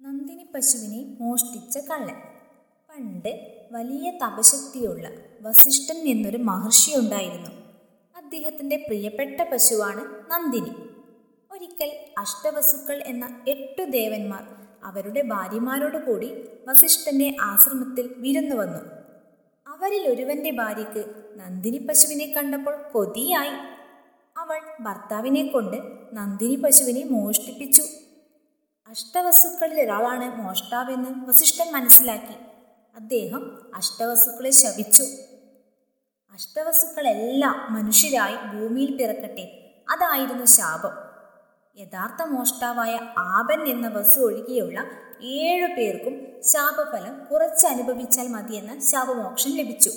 നന്ദിനി പശുവിനെ മോഷ്ടിച്ച കള്ളൻ. പണ്ട് വലിയ തപശക്തിയുള്ള വസിഷ്ഠൻ എന്നൊരു മഹർഷി ഉണ്ടായിരുന്നു. അദ്ദേഹത്തിന്റെ പ്രിയപ്പെട്ട പശുവാണ് നന്ദിനി. ഒരിക്കൽ അഷ്ടവസുക്കൾ എന്ന എട്ടു ദേവന്മാർ അവരുടെ ഭാര്യമാരോട് കൂടി വസിഷ്ഠന്റെ ആശ്രമത്തിൽ വിരുന്നു വന്നു. അവരിൽ ഒരുവന്റെ ഭാര്യയ്ക്ക് നന്ദിനി പശുവിനെ കണ്ടപ്പോൾ കൊതിയായി. അവൾ ഭർത്താവിനെ കൊണ്ട് നന്ദിനി പശുവിനെ മോഷ്ടിപ്പിച്ചു. അഷ്ടവസ്തുക്കളിൽ ഒരാളാണ് മോഷ്ടാവെന്ന് വസിഷ്ഠൻ മനസ്സിലാക്കി. അദ്ദേഹം അഷ്ടവസ്തുക്കളെ ശപിച്ചു. അഷ്ടവസ്തുക്കളെല്ലാം മനുഷ്യരായി ഭൂമിയിൽ പിറക്കട്ടെ. അതായിരുന്നു ശാപം. യഥാർത്ഥ മോഷ്ടാവായ ആപൻ എന്ന വസു ഒഴികെയുള്ള ഏഴു പേർക്കും ശാപഫലം കുറച്ച് അനുഭവിച്ചാൽ മതിയെന്ന ശാപമോക്ഷം ലഭിച്ചു.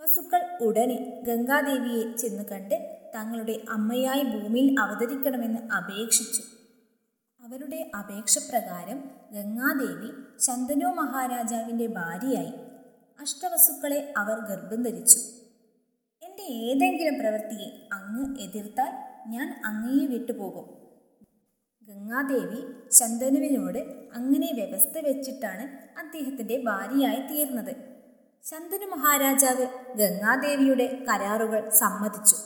വസുക്കൾ ഉടനെ ഗംഗാദേവിയെ ചെന്ന് കണ്ട് തങ്ങളുടെ അമ്മയായി ഭൂമിയിൽ അവതരിക്കണമെന്ന് അപേക്ഷിച്ചു. അവരുടെ അപേക്ഷ പ്രകാരം ഗംഗാദേവി ശന്തനു മഹാരാജാവിന്റെ ഭാര്യയായി അഷ്ടവസുക്കളെ അവർ ഗർഭം ധരിച്ചു. എന്റെ ഏതെങ്കിലും പ്രവൃത്തിയെ അങ്ങ് എതിർത്താൽ ഞാൻ അങ്ങയെ വിട്ടുപോകും ഗംഗാദേവി ശന്തനുവിനോട് അങ്ങനെ വ്യവസ്ഥ വെച്ചിട്ടാണ് അദ്ദേഹത്തിന്റെ ഭാര്യയായി തീർന്നത്. ശന്തനു മഹാരാജാവ് ഗംഗാദേവിയുടെ കരാറുകൾ സമ്മതിച്ചു.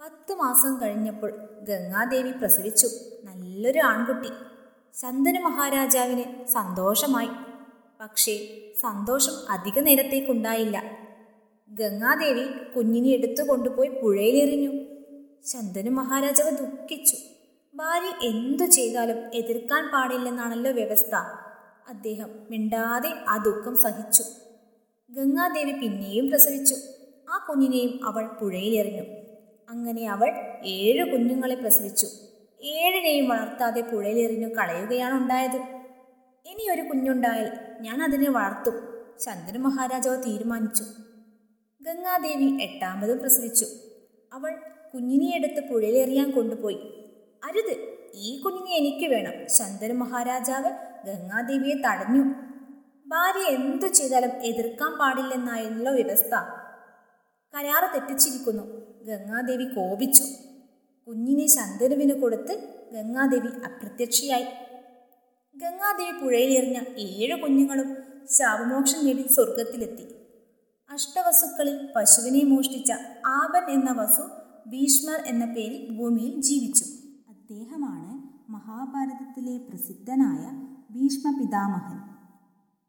പത്തു മാസം കഴിഞ്ഞപ്പോൾ ഗംഗാദേവി പ്രസവിച്ചു. നല്ലൊരു ആൺകുട്ടി. ചന്ദന മഹാരാജാവിന് സന്തോഷമായി. പക്ഷേ സന്തോഷം അധിക നേരത്തേക്കുണ്ടായില്ല. ഗംഗാദേവി കുഞ്ഞിനെ എടുത്തു കൊണ്ടുപോയി പുഴയിലെറിഞ്ഞു. ചന്ദന മഹാരാജാവ് ദുഃഖിച്ചു. ഭാര്യ എന്തു ചെയ്താലും എതിർക്കാൻ പാടില്ലെന്നാണല്ലോ വ്യവസ്ഥ. അദ്ദേഹം മിണ്ടാതെ ആ ദുഃഖം സഹിച്ചു. ഗംഗാദേവി പിന്നെയും പ്രസവിച്ചു. ആ കുഞ്ഞിനെയും അവൾ പുഴയിലെറിഞ്ഞു. അങ്ങനെ അവൾ ഏഴ് കുഞ്ഞുങ്ങളെ പ്രസവിച്ചു. ഏഴിനെയും വളർത്താതെ പുഴയിലെറിഞ്ഞു കളയുകയാണ് ഉണ്ടായത്. ഇനി ഒരു കുഞ്ഞുണ്ടായാൽ ഞാൻ അതിനെ വളർത്തും ചന്ദ്രൻ മഹാരാജാവ് തീരുമാനിച്ചു. ഗംഗാദേവി എട്ടാമതും പ്രസവിച്ചു. അവൾ കുഞ്ഞിനെ എടുത്ത് പുഴയിലെറിയാൻ കൊണ്ടുപോയി. അരുത് ഈ കുഞ്ഞിനെ എനിക്ക് വേണം. ചന്ദ്രൻ മഹാരാജാവ് ഗംഗാദേവിയെ തടഞ്ഞു. ഭാര്യ എന്തു ചെയ്താലും എതിർക്കാൻ പാടില്ലെന്നായിരുന്നല്ലോ വ്യവസ്ഥ. കരാറ് തെറ്റിച്ചിരിക്കുന്നു. ഗംഗാദേവി കോപിച്ചു. കുഞ്ഞിനെ ശന്തനുവിന് കൊടുത്ത് ഗംഗാദേവി അപ്രത്യക്ഷയായി. ഗംഗാദേവി പുഴയിലെറിഞ്ഞ ഏഴ് കുഞ്ഞുങ്ങളും ശാപമോക്ഷം നേടി സ്വർഗത്തിലെത്തി അഷ്ടവസുക്കളിൽ പശുവിനെ മോഷ്ടിച്ച ആപൻ എന്ന വസു ഭീഷ്മർ എന്ന പേരിൽ ഭൂമിയിൽ ജീവിച്ചു. അദ്ദേഹമാണ് മഹാഭാരതത്തിലെ പ്രസിദ്ധനായ ഭീഷ്മ പിതാമഹൻ.